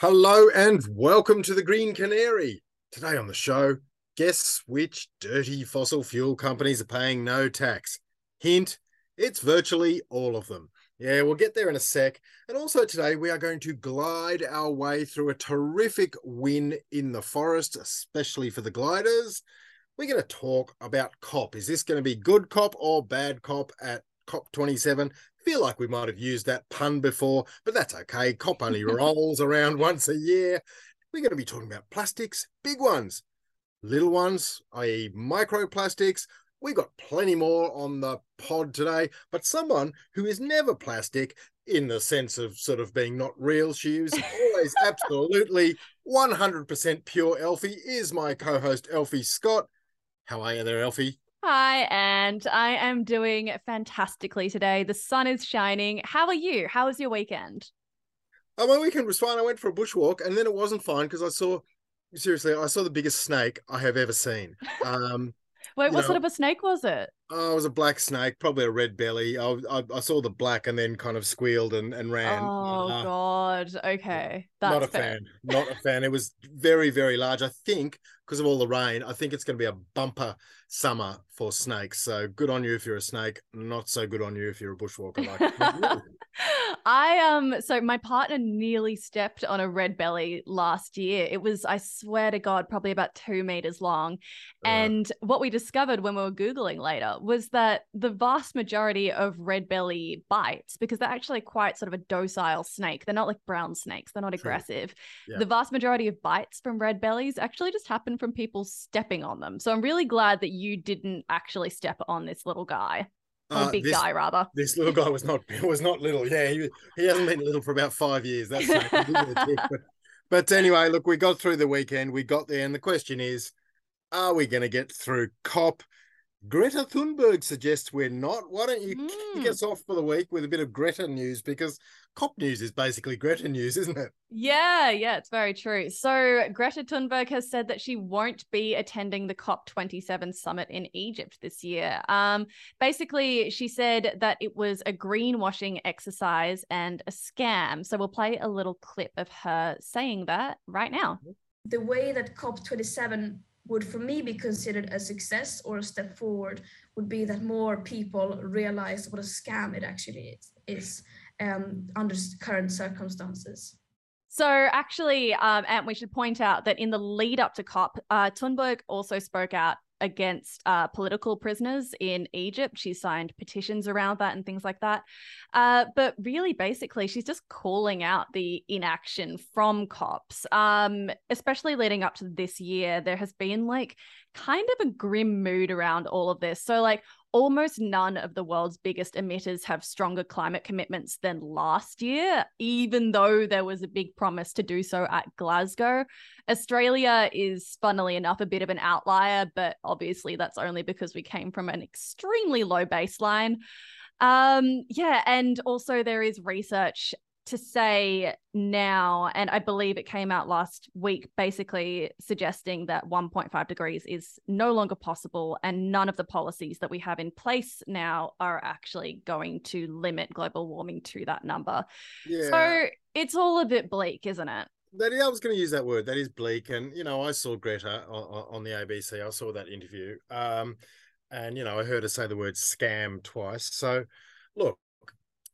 Hello and welcome to the Green Canary. Today on the show, guess which dirty fossil fuel companies are paying no tax? Hint, it's virtually all of them. Yeah, we'll get there in a sec. And also today, we are going to glide our way through a terrific win in the forest, especially for the gliders. We're going to talk about COP. Is this going to be good COP or bad COP at COP27? Feel like we might have used that pun before, but that's okay. COP only rolls around once a year. We're going to be talking about plastics, big ones, little ones, i.e., microplastics. We've got plenty more on the pod today, but someone who is never plastic in the sense of sort of being not real. She is always absolutely 100% pure Elfy, is my co host, Elfy Scott. How are you there, Elfy? Hi, and I am doing fantastically today. The sun is shining. How are you? How was your weekend? Oh, my weekend was fine. I went for a bushwalk, and then it wasn't fine because I saw, seriously, I saw the biggest snake I have ever seen. Um, Wait, what know, sort of a snake was it? Oh, it was a black snake, probably a red belly. I, I, I saw the black and then kind of squealed and, and ran. Oh uh, God. Okay, That's not a fair. fan. Not a fan. It was very very large. I think because of all the rain, I think it's going to be a bumper summer for snakes. So good on you if you're a snake. Not so good on you if you're a bushwalker. Like I um so my partner nearly stepped on a red belly last year. It was, I swear to God, probably about two meters long. Uh, and what we discovered when we were Googling later was that the vast majority of red belly bites, because they're actually quite sort of a docile snake. They're not like brown snakes, they're not aggressive. Yeah. The vast majority of bites from red bellies actually just happen from people stepping on them. So I'm really glad that you didn't actually step on this little guy. Uh, big this, guy, rather. This little guy was not was not little. Yeah, he he hasn't been little for about five years. That's but, but anyway, look, we got through the weekend. We got there, and the question is, are we going to get through COP? Greta Thunberg suggests we're not. Why don't you mm. kick hmm. us off for the week with a bit of Greta news? Because COP news is basically Greta news, isn't it? Yeah, yeah, it's very true. So Greta Thunberg has said that she won't be attending the COP27 summit in Egypt this year. Um, basically, she said that it was a greenwashing exercise and a scam. So we'll play a little clip of her saying that right now. The way that COP27 would for me be considered a success or a step forward would be that more people realize what a scam it actually is, is um, under current circumstances. So, actually, um, and we should point out that in the lead up to COP, uh, Thunberg also spoke out against uh, political prisoners in Egypt. She signed petitions around that and things like that. Uh, but really, basically, she's just calling out the inaction from cops, um, especially leading up to this year. There has been like kind of a grim mood around all of this. So, like, almost none of the world's biggest emitters have stronger climate commitments than last year, even though there was a big promise to do so at Glasgow. Australia is, funnily enough, a bit of an outlier, but obviously that's only because we came from an extremely low baseline. Um, yeah, and also there is research to say now, and I believe it came out last week, basically suggesting that 1.5 degrees is no longer possible, and none of the policies that we have in place now are actually going to limit global warming to that number. Yeah. So it's all a bit bleak, isn't it? That I was going to use that word. That is bleak, and you know, I saw Greta on, on the ABC. I saw that interview, um, and you know, I heard her say the word scam twice. So, look,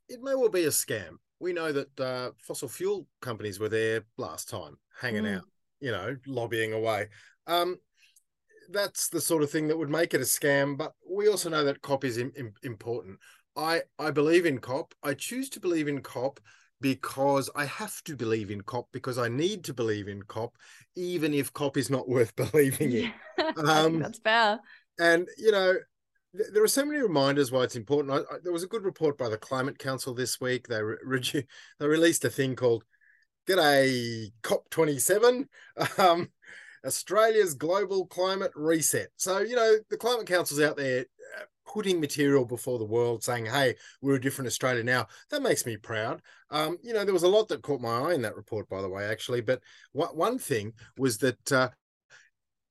it may well be a scam we know that uh, fossil fuel companies were there last time, hanging mm. out, you know, lobbying away. Um, that's the sort of thing that would make it a scam. But we also know that COP is in, in, important. I I believe in COP. I choose to believe in COP because I have to believe in COP because I need to believe in COP, even if COP is not worth believing in. Um, that's fair. And you know, there are so many reminders why it's important. I, I, there was a good report by the Climate Council this week. They re, they released a thing called "G'day COP27." Um, Australia's global climate reset. So you know the Climate Council's out there uh, putting material before the world, saying, "Hey, we're a different Australia now." That makes me proud. Um, you know, there was a lot that caught my eye in that report, by the way, actually. But one thing was that uh,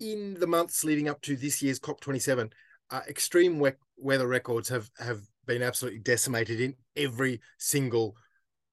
in the months leading up to this year's COP27, uh, extreme we- weather records have have been absolutely decimated in every single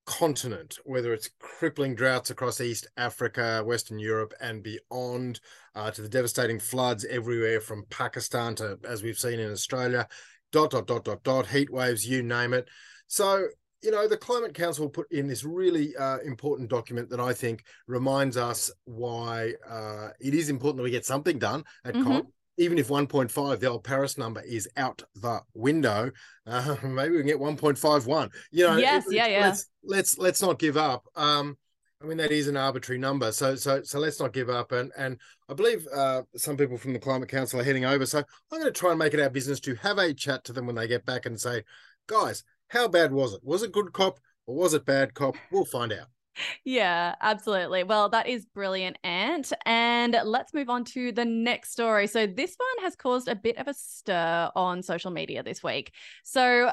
continent, whether it's crippling droughts across East Africa, Western Europe, and beyond, uh, to the devastating floods everywhere from Pakistan to, as we've seen in Australia, dot, dot, dot, dot, dot, heat waves, you name it. So, you know, the Climate Council put in this really uh, important document that I think reminds us why uh, it is important that we get something done at mm-hmm. COP even if 1.5, the old Paris number, is out the window, uh, maybe we can get 1.51. You know, yes, it, yeah, yeah. Let's let's let's not give up. Um, I mean, that is an arbitrary number, so so so let's not give up. And and I believe uh, some people from the Climate Council are heading over, so I'm going to try and make it our business to have a chat to them when they get back and say, guys, how bad was it? Was it good cop or was it bad cop? We'll find out yeah, absolutely. Well, that is brilliant, Ant. And let's move on to the next story. So, this one has caused a bit of a stir on social media this week. So,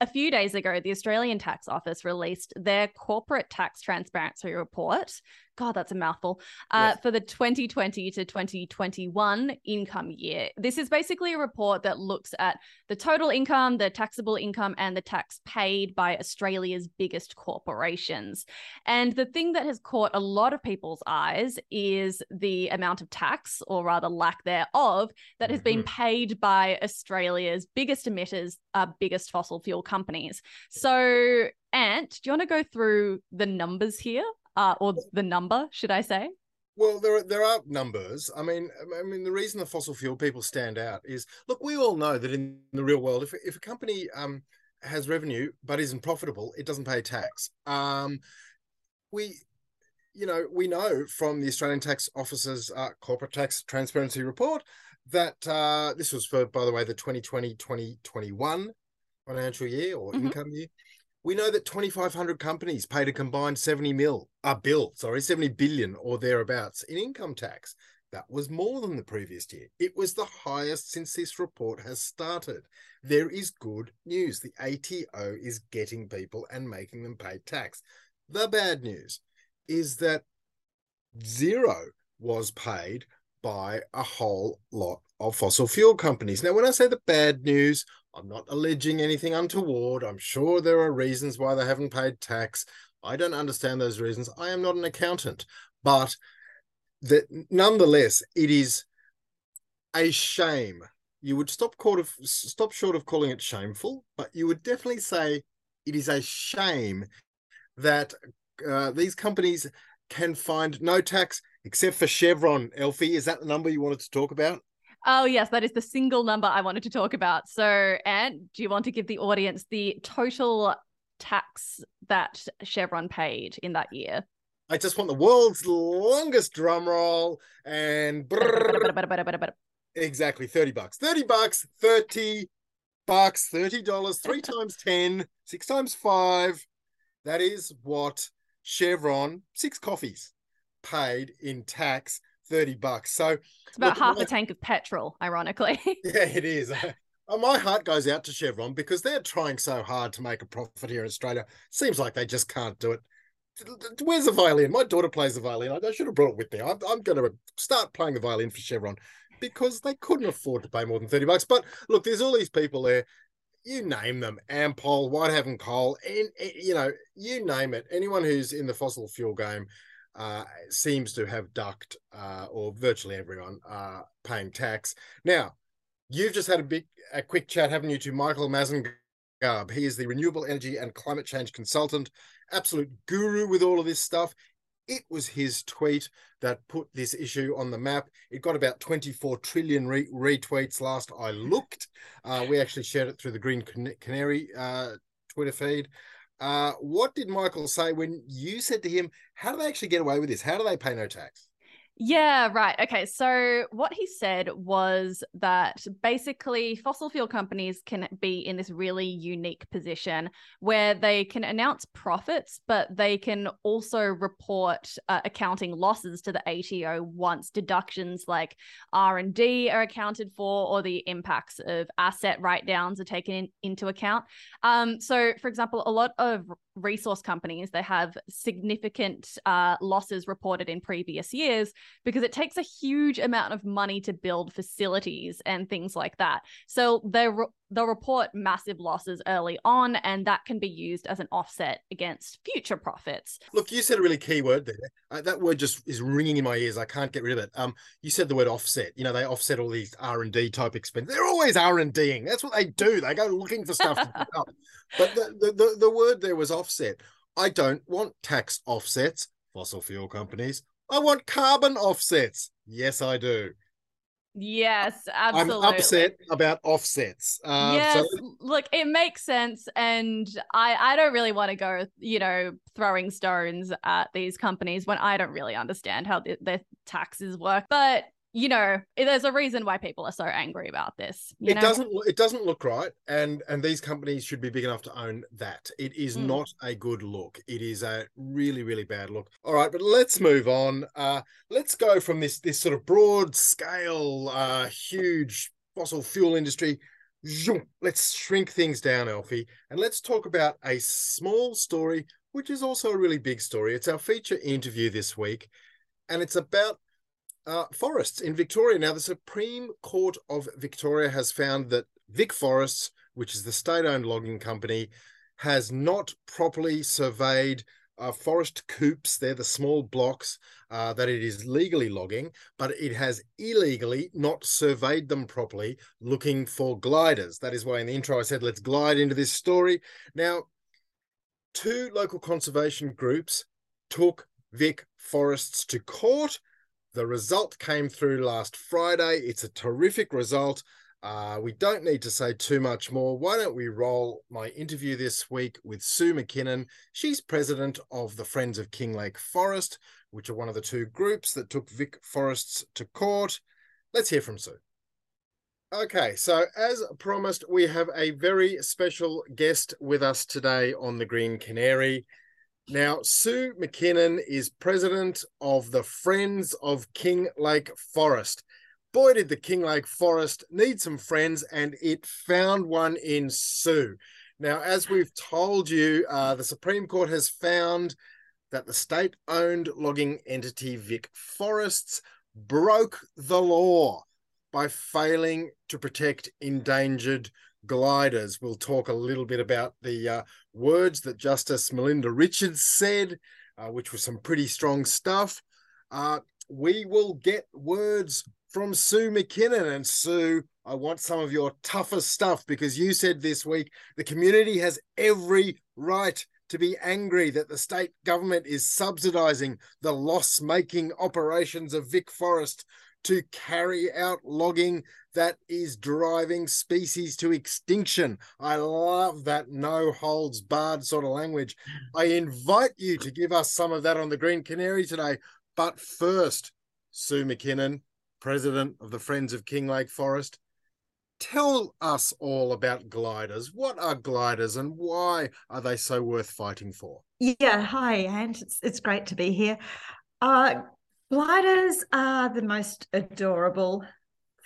a few days ago, the Australian Tax Office released their corporate tax transparency report, God, that's a mouthful. Uh, yes. For the 2020 to 2021 income year. This is basically a report that looks at the total income, the taxable income, and the tax paid by Australia's biggest corporations. And the thing that has caught a lot of people's eyes is the amount of tax, or rather lack thereof, that has been mm-hmm. paid by Australia's biggest emitters, uh, biggest fossil fuel companies. So, Ant, do you want to go through the numbers here? Uh, or the number, should I say? Well, there are, there are numbers. I mean, I mean, the reason the fossil fuel people stand out is look. We all know that in the real world, if if a company um, has revenue but isn't profitable, it doesn't pay tax. Um, we, you know, we know from the Australian Tax Office's uh, corporate tax transparency report that uh, this was for, by the way, the 2020-2021 financial year or mm-hmm. income year we know that 2,500 companies paid a combined 70 mil, a uh, bill, sorry, 70 billion or thereabouts in income tax. That was more than the previous year. It was the highest since this report has started. There is good news. The ATO is getting people and making them pay tax. The bad news is that zero was paid by a whole lot of fossil fuel companies. Now, when I say the bad news, I'm not alleging anything untoward. I'm sure there are reasons why they haven't paid tax. I don't understand those reasons. I am not an accountant, but that nonetheless, it is a shame. You would stop short of stop short of calling it shameful, but you would definitely say it is a shame that uh, these companies can find no tax except for Chevron. Elfy, is that the number you wanted to talk about? Oh, yes, that is the single number I wanted to talk about. So, Anne, do you want to give the audience the total tax that Chevron paid in that year? I just want the world's longest drum roll and exactly 30 bucks. 30 bucks, 30 bucks, $30, three times 10, six times five. That is what Chevron, six coffees, paid in tax 30 bucks. So it's about look, half my, a tank of petrol, ironically. yeah, it is. Uh, my heart goes out to Chevron because they're trying so hard to make a profit here in Australia. Seems like they just can't do it. Where's the violin? My daughter plays the violin. I should have brought it with me. I'm, I'm going to start playing the violin for Chevron because they couldn't afford to pay more than 30 bucks. But look, there's all these people there. You name them, Ampol, Whitehaven Coal, and you know, you name it. Anyone who's in the fossil fuel game uh, seems to have ducked, uh, or virtually everyone, uh, paying tax. Now, you've just had a big, a quick chat, haven't you, to Michael Mazengarb? He is the renewable energy and climate change consultant, absolute guru with all of this stuff. It was his tweet that put this issue on the map. It got about 24 trillion re- retweets last I looked. Uh, we actually shared it through the Green Canary uh, Twitter feed. Uh, what did Michael say when you said to him, How do they actually get away with this? How do they pay no tax? Yeah, right. Okay. So, what he said was that basically fossil fuel companies can be in this really unique position where they can announce profits, but they can also report uh, accounting losses to the ATO once deductions like R&D are accounted for or the impacts of asset write-downs are taken in, into account. Um, so, for example, a lot of resource companies they have significant uh, losses reported in previous years because it takes a huge amount of money to build facilities and things like that. So they re- they'll report massive losses early on, and that can be used as an offset against future profits. Look, you said a really key word there. Uh, that word just is ringing in my ears. I can't get rid of it. Um, you said the word offset. You know, they offset all these R and D type expenses. They're always R and Ding. That's what they do. They go looking for stuff. but the, the, the the word there was offset. I don't want tax offsets, fossil fuel companies. I want carbon offsets. Yes, I do. Yes, absolutely. I'm upset about offsets. Uh, yes, so... look, it makes sense, and I I don't really want to go, you know, throwing stones at these companies when I don't really understand how the, their taxes work. But you know there's a reason why people are so angry about this it know? doesn't it doesn't look right and and these companies should be big enough to own that. It is mm. not a good look. It is a really really bad look. All right but let's move on. Uh let's go from this this sort of broad scale uh huge fossil fuel industry. Let's shrink things down elfie and let's talk about a small story which is also a really big story. It's our feature interview this week and it's about uh, forests in Victoria. Now, the Supreme Court of Victoria has found that VicForests, which is the state owned logging company, has not properly surveyed uh, forest coops. They're the small blocks uh, that it is legally logging, but it has illegally not surveyed them properly, looking for gliders. That is why in the intro I said, let's glide into this story. Now, two local conservation groups took Vic Forests to court the result came through last Friday. It's a terrific result. Uh, we don't need to say too much more. Why don't we roll my interview this week with Sue McKinnon? She's president of the Friends of Kinglake Forest, which are one of the two groups that took VicForests to court. Let's hear from Sue. Okay, so as promised, we have a very special guest with us today on the Green Canary. Now, Sue McKinnon is president of the Friends of Kinglake Forest. Boy, did the Kinglake Forest need some friends, and it found one in Sue. Now, as we've told you, uh, the Supreme Court has found that the state owned logging entity VicForests broke the law by failing to protect endangered gliders. We'll talk a little bit about the uh, words that Justice Melinda Richards said, uh, which was some pretty strong stuff. Uh, we will get words from Sue McKinnon. And Sue, I want some of your toughest stuff because you said this week the community has every right to be angry that the state government is subsidizing the loss making operations of VicForest to carry out logging that is driving species to extinction. I love that no holds barred sort of language. I invite you to give us some of that on the Green Canary today. But first, Sue McKinnon, president of the Friends of Kinglake Forest, tell us all about gliders. What are gliders and why are they so worth fighting for? Yeah, hi, and it's, it's great to be here. Uh, Gliders are the most adorable,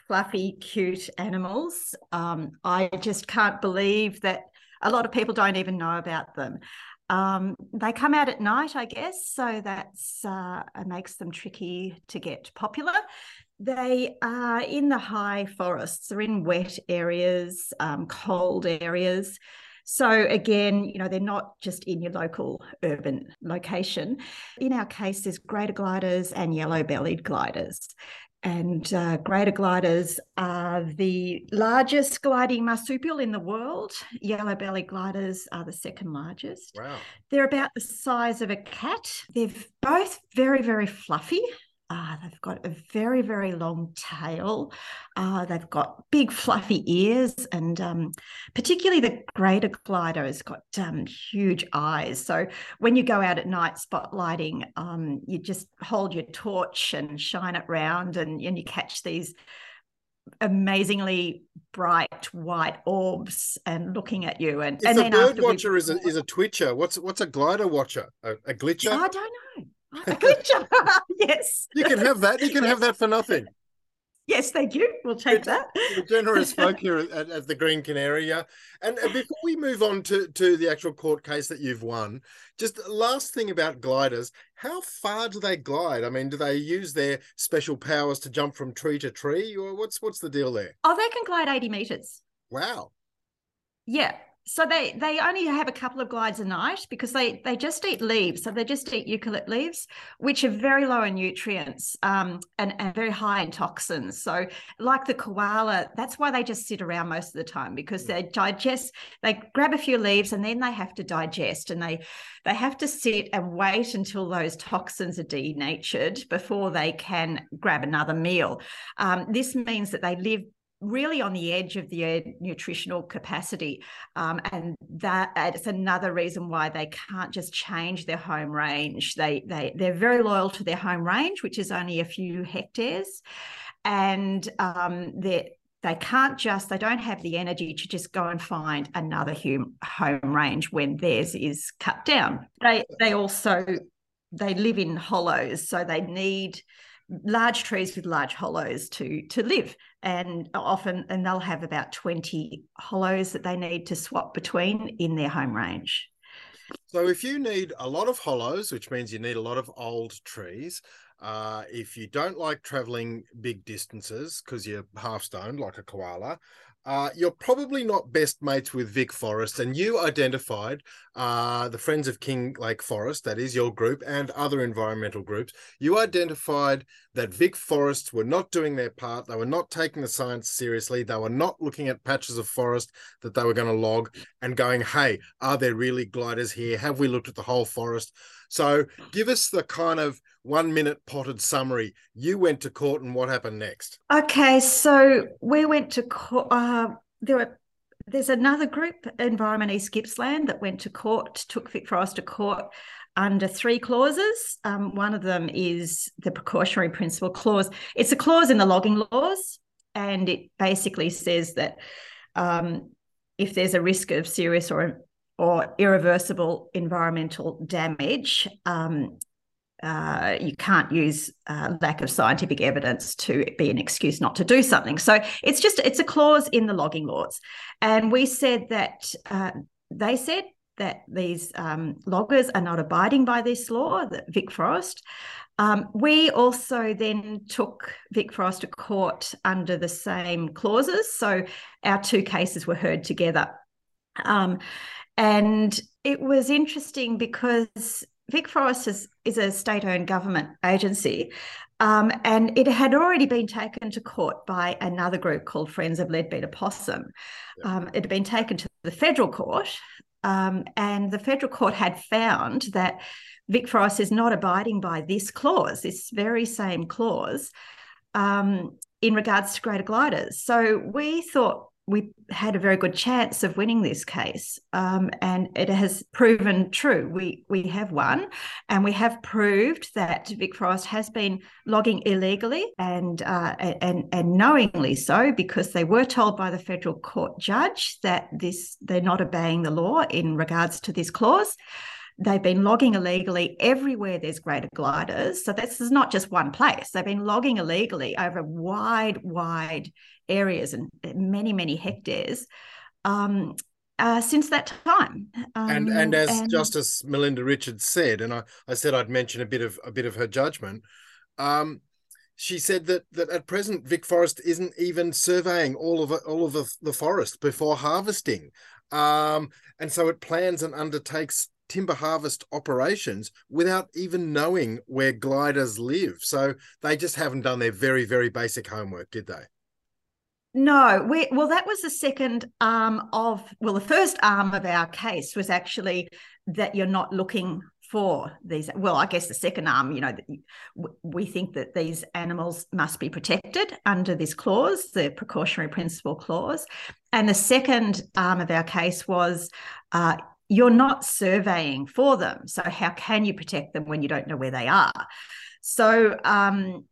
fluffy, cute animals. Um, I just can't believe that a lot of people don't even know about them. Um, they come out at night, I guess, so that's uh, makes them tricky to get popular. They are in the high forests, they're in wet areas, um, cold areas. So again, you know, they're not just in your local urban location. In our case, there's greater gliders and yellow-bellied gliders. And uh, greater gliders are the largest gliding marsupial in the world. Yellow bellied gliders are the second largest. Wow. They're about the size of a cat. They're both very, very fluffy. Uh, they've got a very, very long tail. Uh, they've got big, fluffy ears, and um, particularly the greater glider has got um, huge eyes. So when you go out at night spotlighting, um, you just hold your torch and shine it round, and, and you catch these amazingly bright white orbs and looking at you. And, and a bird watcher we... is a is a twitcher, what's what's a glider watcher? A, a glitcher? I don't know. A glitcher. yes. You can have that. You can have that for nothing. Yes, thank you. We'll take that. generous folk here at, at, the Green Canary. Yeah. And, and before we move on to, to the actual court case that you've won, just last thing about gliders, how far do they glide? I mean, do they use their special powers to jump from tree to tree, or what's what's the deal there? Oh, they can glide 80 meters. Wow. Yeah, so they they only have a couple of glides a night because they they just eat leaves. So they just eat eucalypt leaves which are very low in nutrients um, and, and very high in toxins. So like the koala that's why they just sit around most of the time because they digest they grab a few leaves and then they have to digest and they they have to sit and wait until those toxins are denatured before they can grab another meal. Um, this means that they live really on the edge of their nutritional capacity. Um, and that it's another reason why they can't just change their home range. They they they're very loyal to their home range, which is only a few hectares, and um, they they can't just they don't have the energy to just go and find another home home range when theirs is cut down. They they also they live in hollows, so they need large trees with large hollows to to live. And often and they'll have about 20 hollows that they need to swap between in their home range. So if you need a lot of hollows which means you need a lot of old trees uh, if you don't like traveling big distances because you're half stoned like a koala uh, you're probably not best mates with VicForest, and you identified uh, the Friends of Kinglake Forest, that is your group, and other environmental groups. You identified that VicForests were not doing their part. They were not taking the science seriously. They were not looking at patches of forest that they were going to log and going, hey, are there really gliders here? Have we looked at the whole forest? So give us the kind of one minute potted summary. You went to court and what happened next? Okay, so we went to court. Uh, there were there's another group, Environment East Gippsland, that went to court, took VicForest to court under three clauses. Um, one of them is the precautionary principle clause. It's a clause in the logging laws, and it basically says that um, if there's a risk of serious or or irreversible environmental damage, um, uh, you can't use uh, lack of scientific evidence to be an excuse not to do something. So it's just it's a clause in the logging laws, and we said that uh, they said that these um, loggers are not abiding by this law, that VicForest. Um, we also then took VicForest to court under the same clauses, so our two cases were heard together. Um, and it was interesting because VicForest is, is a state owned government agency. Um, and it had already been taken to court by another group called Friends of Leadbeater Possum. Yeah. Um, it had been taken to the federal court, um, and the federal court had found that VicForest is not abiding by this clause, this very same clause, um, in regards to greater gliders. So we thought we had a very good chance of winning this case, um, and it has proven true. We we have won, and we have proved that VicForest has been logging illegally and uh, and and knowingly so, because they were told by the federal court judge that this they're not obeying the law in regards to this clause. They've been logging illegally everywhere there's greater gliders. So this is not just one place. They've been logging illegally over wide, wide areas and many, many hectares. Um, uh, since that time. Um, and and as and... Justice Melinda Richards said, and I, I said I'd mention a bit of a bit of her judgment. Um, she said that that at present VicForest isn't even surveying all of all of the, the forest before harvesting, um, and so it plans and undertakes timber harvest operations without even knowing where gliders live. So they just haven't done their very very basic homework, did they? No, we well that was the second arm of well the first arm of our case was actually that you're not looking for these well I guess the second arm you know we think that these animals must be protected under this clause the precautionary principle clause. And the second arm of our case was uh, you're not surveying for them. So how can you protect them when you don't know where they are? So um,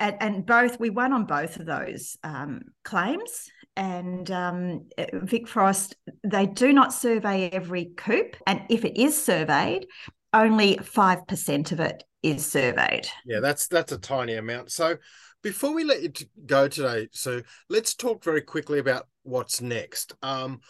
and, and, both we won on both of those um, claims. And um, VicForest, they do not survey every coop, and if it is surveyed, only five percent of it is surveyed. Yeah, that's that's a tiny amount. So before we let you go today, so let's talk very quickly about what's next. Um,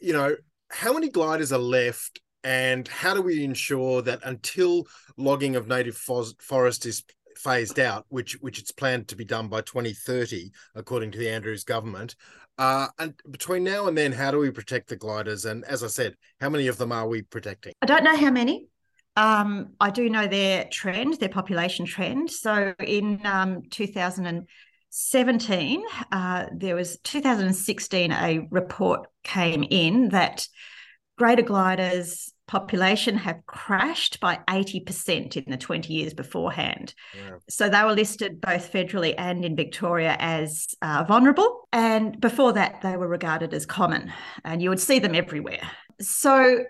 you know, how many gliders are left, and how do we ensure that until logging of native forest is phased out, which which it's planned to be done by 2030, according to the Andrews government. Uh, and between now and then, how do we protect the gliders? And as I said, how many of them are we protecting? I don't know how many. Um, I do know their trend, their population trend. So in um, 2017, uh, there was 2016, a report came in that greater gliders population have crashed by 80% in the 20 years beforehand. Yeah. So they were listed both federally and in Victoria as uh, vulnerable. And before that, they were regarded as common, and you would see them everywhere. So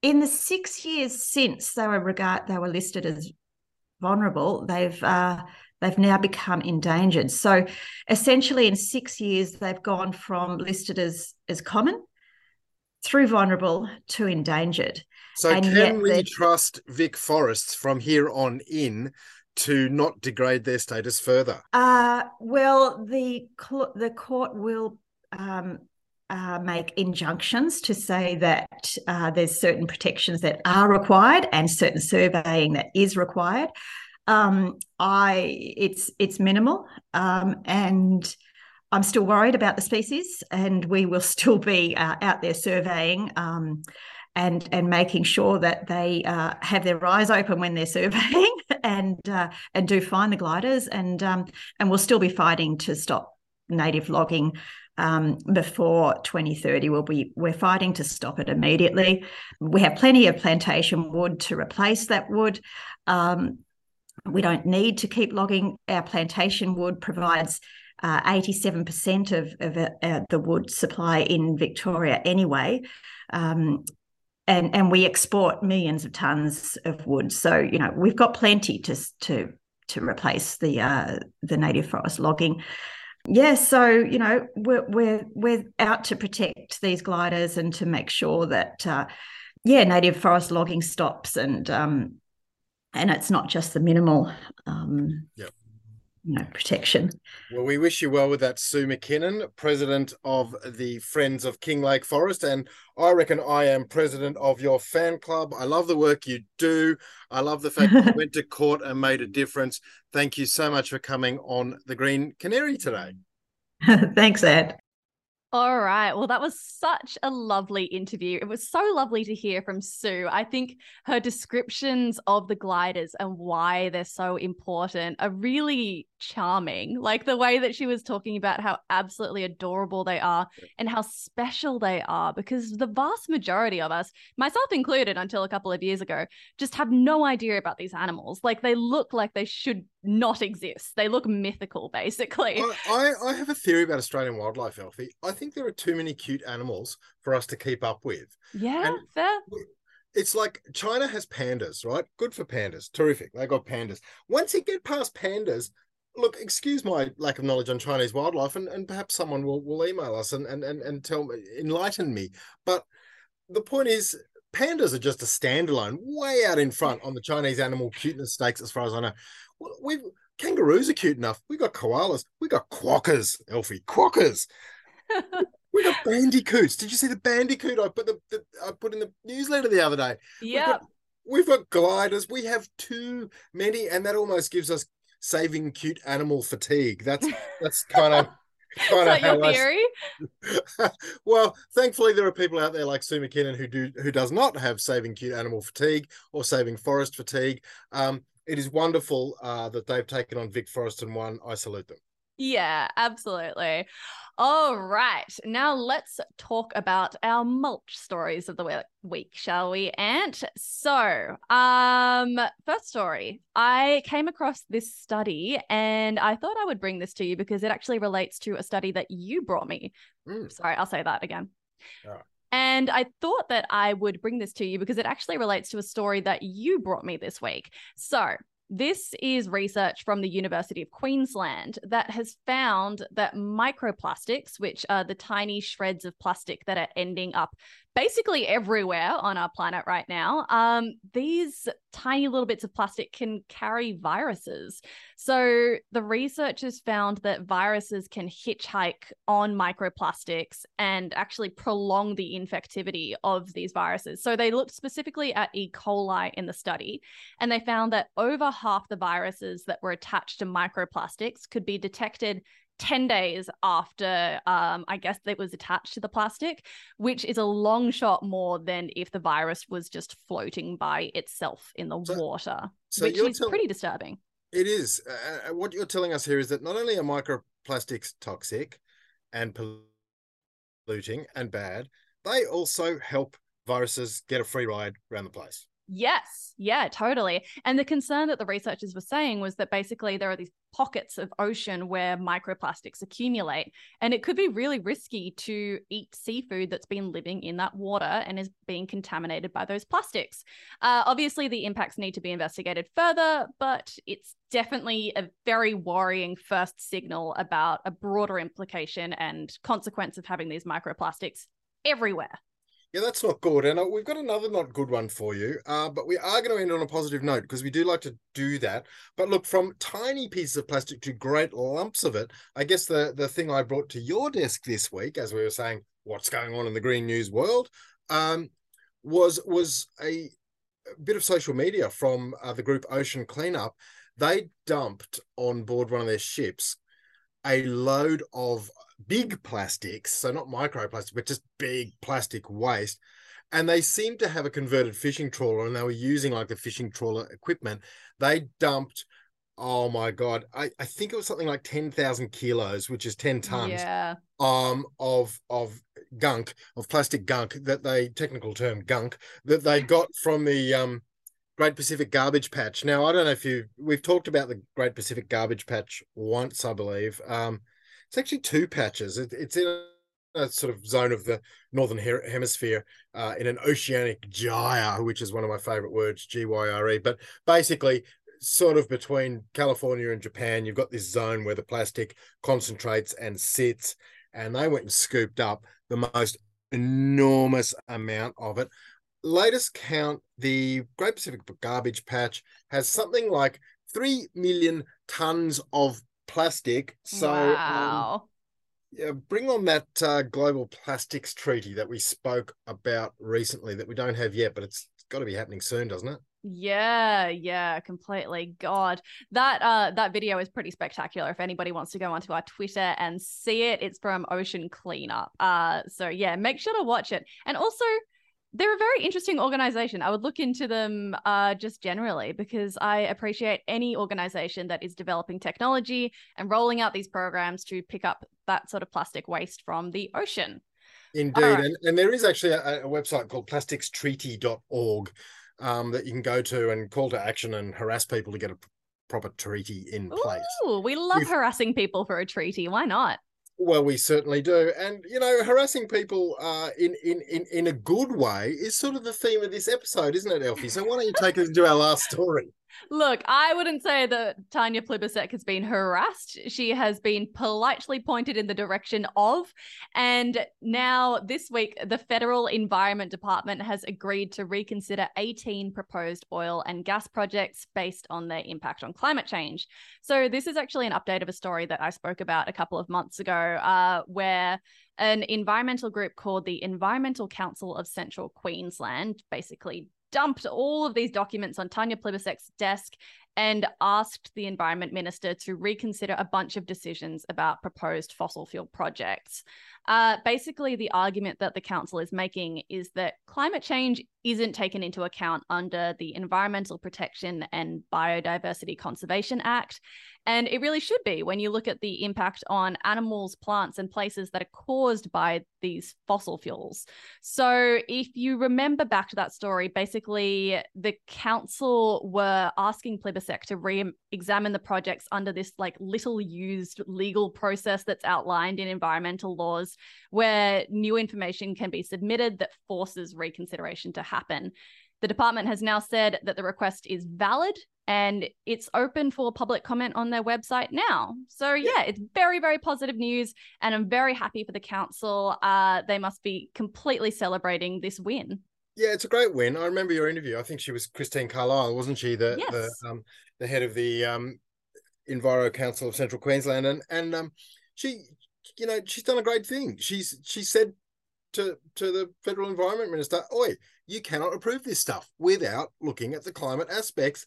in the six years since they were regard they were listed as vulnerable, they've uh, they've now become endangered. So essentially, in six years, they've gone from listed as as common through vulnerable to endangered. So and can we trust VicForests from here on in to not degrade their status further? Uh, well, the the court will um, uh, make injunctions to say that uh, there's certain protections that are required and certain surveying that is required. Um, I it's it's minimal, um, and I'm still worried about the species, and we will still be uh, out there surveying. Um, and and making sure that they uh, have their eyes open when they're surveying and uh, and do find the gliders and um, and we'll still be fighting to stop native logging um, before 2030. We'll be we're fighting to stop it immediately. We have plenty of plantation wood to replace that wood. Um, we don't need to keep logging. Our plantation wood provides uh, 87% of, of uh, the wood supply in Victoria anyway. Um, and, and we export millions of tons of wood. So, you know, we've got plenty to, to, to replace the, uh, the native forest logging. Yeah, so you know we're we're we're out to protect these gliders and to make sure that uh, yeah native forest logging stops and um, and it's not just the minimal um, you know, protection. Well, we wish you well with that, Sue McKinnon, president of the Friends of Kinglake Forest. And I reckon I am president of your fan club. I love the work you do. I love the fact that you went to court and made a difference. Thank you so much for coming on the Green Canary today. Thanks, Ed. All right. Well, that was such a lovely interview. It was so lovely to hear from Sue. I think her descriptions of the gliders and why they're so important are really charming. Like the way that she was talking about how absolutely adorable they are and how special they are, because the vast majority of us, myself included until a couple of years ago, just have no idea about these animals. Like they look like they should not exist. They look mythical, basically. I, I, I have a theory about Australian wildlife, Elfy. I think there are too many cute animals for us to keep up with. Yeah, and fair. It's like China has pandas, right? Good for pandas. Terrific. They got pandas. Once you get past pandas, look, excuse my lack of knowledge on Chinese wildlife, and, and perhaps someone will, will email us and, and, and, and tell me, enlighten me. But the point is, pandas are just a standalone, way out in front on the Chinese animal cuteness stakes, as far as I know. We've kangaroos are cute enough. We got koalas. We got quokkas, Elfy. Quokkas. we got bandicoots. Did you see the bandicoot I put the, the I put in the newsletter the other day? Yeah. We've, we've got gliders. We have too many, and that almost gives us saving cute animal fatigue. That's that's kind of kind of your theory. well, thankfully there are people out there like Sue McKinnon who do who does not have saving cute animal fatigue or saving forest fatigue. Um, it is wonderful uh, that they've taken on VicForest and won. I salute them. Yeah, absolutely. All right. Now let's talk about our mulch stories of the week, shall we, Ant? So, um, first story. I came across this study and I thought I would bring this to you because it actually relates to a study that you brought me. Mm. Sorry, I'll say that again. And I thought that I would bring this to you because it actually relates to a story that you brought me this week. So, this is research from the University of Queensland that has found that microplastics, which are the tiny shreds of plastic that are ending up basically everywhere on our planet right now, um, these tiny little bits of plastic can carry viruses. So the researchers found that viruses can hitchhike on microplastics and actually prolong the infectivity of these viruses. So they looked specifically at E. coli in the study, and they found that over half the viruses that were attached to microplastics could be detected 10 days after um, I guess it was attached to the plastic, which is a long shot more than if the virus was just floating by itself in the so, water, so which is tell- pretty disturbing. It is. Uh, what you're telling us here is that not only are microplastics toxic and polluting and bad, they also help viruses get a free ride around the place. Yes, yeah, totally. And the concern that the researchers were saying was that basically there are these pockets of ocean where microplastics accumulate. And it could be really risky to eat seafood that's been living in that water and is being contaminated by those plastics. Uh, obviously, the impacts need to be investigated further, but it's definitely a very worrying first signal about a broader implication and consequence of having these microplastics everywhere. Yeah, that's not good. And uh, we've got another not good one for you. Uh, but we are going to end on a positive note because we do like to do that. But look, from tiny pieces of plastic to great lumps of it, I guess the, the thing I brought to your desk this week, as we were saying, what's going on in the green news world, um, was was a, bit of social media from uh, the group Ocean Cleanup. They dumped on board one of their ships a load of big plastics, so not microplastic, but just big plastic waste. And they seemed to have a converted fishing trawler and they were using like the fishing trawler equipment. They dumped, oh my God, I, I think it was something like 10,000 kilos, which is 10 tons yeah. um, of, of gunk, of plastic gunk that they, technical term gunk, that they got from the, um, Great Pacific Garbage Patch. Now, I don't know if you we've talked about the Great Pacific Garbage Patch once, I believe. Um, it's actually two patches. It, it's in a, sort of zone of the northern hemisphere uh, in an oceanic gyre, which is one of my favorite words, G Y R E. But basically, sort of between California and Japan, you've got this zone where the plastic concentrates and sits, and they went and scooped up the most enormous amount of it. Latest count, the Great Pacific Garbage Patch has something like 3 million tons of plastic. So, um, wow. Um, yeah, bring on that uh, global plastics treaty that we spoke about recently that we don't have yet, but it's got to be happening soon, doesn't it? Yeah, yeah, completely. God, that uh that video is pretty spectacular. If anybody wants to go onto our Twitter and see it, it's from Ocean Cleanup. Uh, so yeah, make sure to watch it. And also, they're a very interesting organization. I would look into them uh, just generally because I appreciate any organization that is developing technology and rolling out these programs to pick up that sort of plastic waste from the ocean. Indeed. Right. And, and there is actually a, a website called plasticstreaty.org um, that you can go to and call to action and harass people to get a proper treaty in place. Ooh, we love We've... harassing people for a treaty. Why not? Well, we certainly do, and you know, harassing people uh, in in in in a good way is sort of the theme of this episode, isn't it, Elfy? So why don't you take us into our last story? Look, I wouldn't say that Tanya Plibersek has been harassed. She has been politely pointed in the direction of. And now, this week, the Federal Environment Department has agreed to reconsider 18 proposed oil and gas projects based on their impact on climate change. So, this is actually an update of a story that I spoke about a couple of months ago, uh, where an environmental group called the Environmental Council of Central Queensland basically dumped all of these documents on Tanya Plibersek's desk and asked the environment minister to reconsider a bunch of decisions about proposed fossil fuel projects. Uh, basically, the argument that the council is making is that climate change isn't taken into account under the Environmental Protection and Biodiversity Conservation Act. And it really should be when you look at the impact on animals, plants, and places that are caused by these fossil fuels. So, if you remember back to that story, basically the council were asking Plibersek to re examine the projects under this like little used legal process that's outlined in environmental laws, where new information can be submitted that forces reconsideration to happen. The department has now said that the request is valid and it's open for public comment on their website now. So yeah, it's very very positive news, and I'm very happy for the council. Uh, they must be completely celebrating this win. Yeah, it's a great win. I remember your interview. I think she was Christine Carlisle, wasn't she? The yes. the um, the head of the um, Enviro Council of Central Queensland, and and um, she, you know, she's done a great thing. She's she said to to the federal environment minister, "Oi, you cannot approve this stuff without looking at the climate aspects."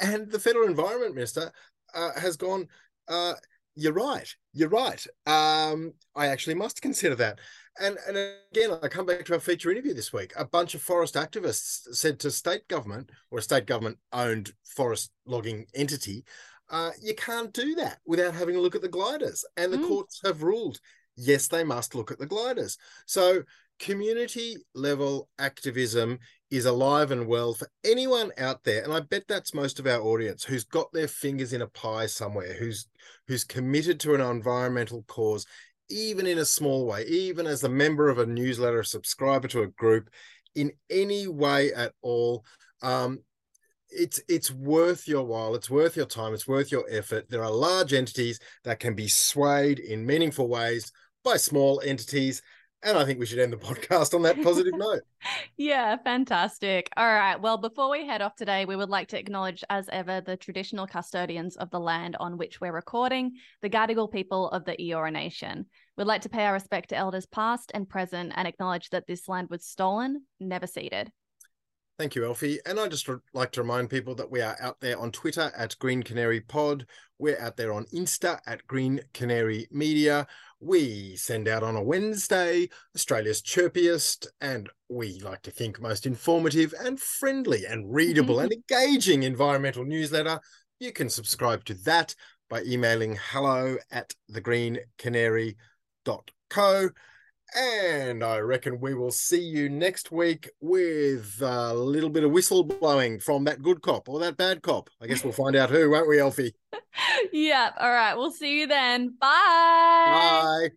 And the federal environment minister uh, has gone. Uh, you're right. You're right. Um, I actually must consider that. And and again, I come back to our feature interview this week. A bunch of forest activists said to state government or a state government owned forest logging entity, uh, you can't do that without having a look at the gliders. And the mm. courts have ruled, yes, they must look at the gliders. So community level activism is alive and well for anyone out there and i bet that's most of our audience who's got their fingers in a pie somewhere who's who's committed to an environmental cause even in a small way even as a member of a newsletter a subscriber to a group in any way at all. Um, it's it's worth your while it's worth your time it's worth your effort. There are large entities that can be swayed in meaningful ways by small entities and I think we should end the podcast on that positive note. Yeah, fantastic. All right. Well, before we head off today, we would like to acknowledge, as ever, the traditional custodians of the land on which we're recording, the Gadigal people of the Eora Nation. We'd like to pay our respect to elders past and present and acknowledge that this land was stolen, never ceded. Thank you, Elfy. And I just like to remind people that we are out there on Twitter at Green Canary Pod. We're out there on Insta at Green Canary Media. We send out on a Wednesday Australia's chirpiest and we like to think most informative and friendly and readable and engaging environmental newsletter. You can subscribe to that by emailing hello at thegreencanary.co. And I reckon we will see you next week with a little bit of whistle blowing from that good cop or that bad cop. I guess we'll find out who, won't we, Elfy? yep. All right. We'll see you then. Bye. Bye.